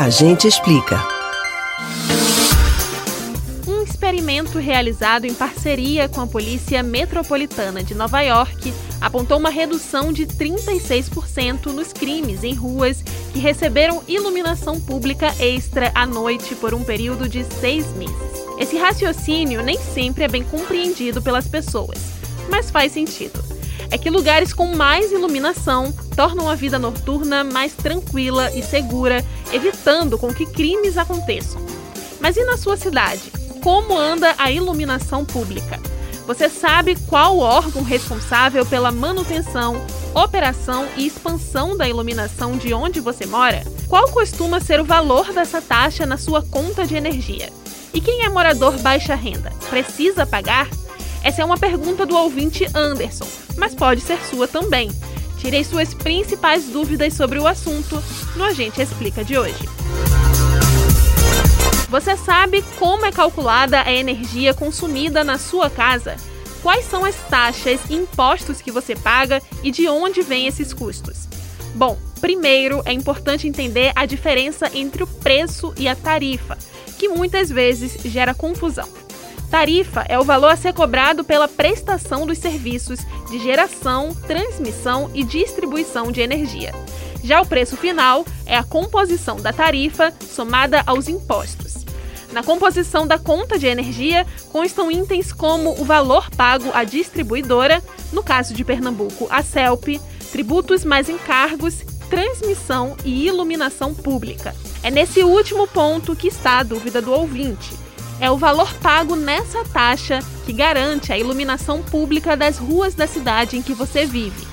A gente explica. Um experimento realizado em parceria com a Polícia Metropolitana de Nova York apontou uma redução de 36% nos crimes em ruas que receberam iluminação pública extra à noite por um período de seis meses. Esse raciocínio nem sempre é bem compreendido pelas pessoas, mas faz sentido. É que lugares com mais iluminação tornam a vida noturna mais tranquila e segura, evitando com que crimes aconteçam. Mas e na sua cidade? Como anda a iluminação pública? Você sabe qual órgão responsável pela manutenção, operação e expansão da iluminação de onde você mora? Qual costuma ser o valor dessa taxa na sua conta de energia? E quem é morador baixa renda? Precisa pagar? Essa é uma pergunta do ouvinte Anderson, mas pode ser sua também. Tirei suas principais dúvidas sobre o assunto no Agente Explica de hoje. Você sabe como é calculada a energia consumida na sua casa? Quais são as taxas e impostos que você paga e de onde vêm esses custos? Bom, primeiro é importante entender a diferença entre o preço e a tarifa, que muitas vezes gera confusão. Tarifa é o valor a ser cobrado pela prestação dos serviços de geração, transmissão e distribuição de energia. Já o preço final é a composição da tarifa somada aos impostos. Na composição da conta de energia constam itens como o valor pago à distribuidora, no caso de Pernambuco, a CELP, tributos mais encargos, transmissão e iluminação pública. É nesse último ponto que está a dúvida do ouvinte. É o valor pago nessa taxa que garante a iluminação pública das ruas da cidade em que você vive.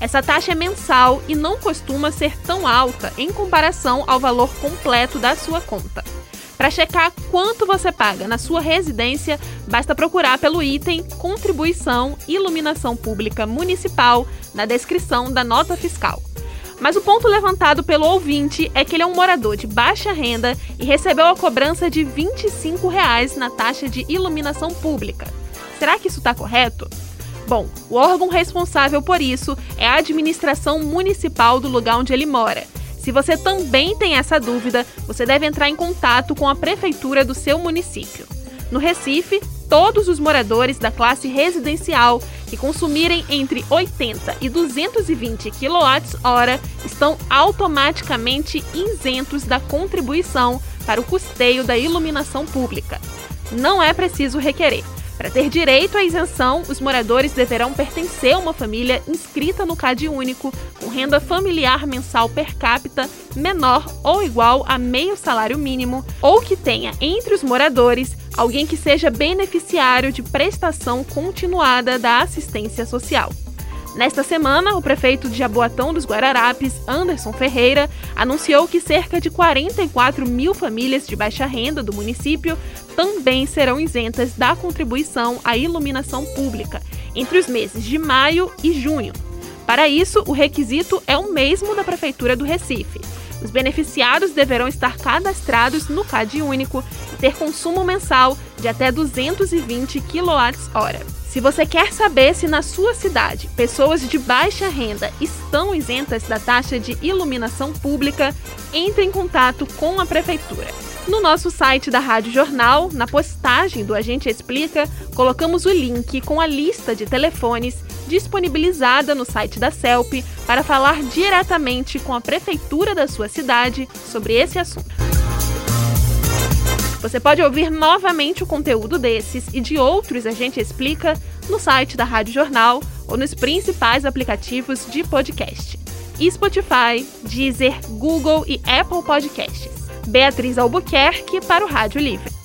Essa taxa é mensal e não costuma ser tão alta em comparação ao valor completo da sua conta. Para checar quanto você paga na sua residência, basta procurar pelo item Contribuição Iluminação Pública Municipal na descrição da nota fiscal. Mas o ponto levantado pelo ouvinte é que ele é um morador de baixa renda e recebeu a cobrança de 25 reais na taxa de iluminação pública. Será que isso está correto? Bom, o órgão responsável por isso é a administração municipal do lugar onde ele mora. Se você também tem essa dúvida, você deve entrar em contato com a prefeitura do seu município. No Recife, todos os moradores da classe residencial que consumirem entre 80 e 220 kWh estão automaticamente isentos da contribuição para o custeio da iluminação pública. Não é preciso requerer. Para ter direito à isenção, os moradores deverão pertencer a uma família inscrita no CAD único, com renda familiar mensal per capita menor ou igual a meio salário mínimo, ou que tenha entre os moradores alguém que seja beneficiário de prestação continuada da assistência social. Nesta semana, o prefeito de Jaboatão dos Guararapes, Anderson Ferreira, anunciou que cerca de 44 mil famílias de baixa renda do município também serão isentas da contribuição à iluminação pública entre os meses de maio e junho. Para isso, o requisito é o mesmo da Prefeitura do Recife. Os beneficiados deverão estar cadastrados no CAD único e ter consumo mensal de até 220 kWh. Se você quer saber se na sua cidade pessoas de baixa renda estão isentas da taxa de iluminação pública, entre em contato com a prefeitura. No nosso site da Rádio Jornal, na postagem do Agente Explica, colocamos o link com a lista de telefones disponibilizada no site da CELP para falar diretamente com a prefeitura da sua cidade sobre esse assunto. Você pode ouvir novamente o conteúdo desses e de outros a gente explica no site da Rádio Jornal ou nos principais aplicativos de podcast. Spotify, Deezer, Google e Apple Podcasts. Beatriz Albuquerque para o Rádio Livre.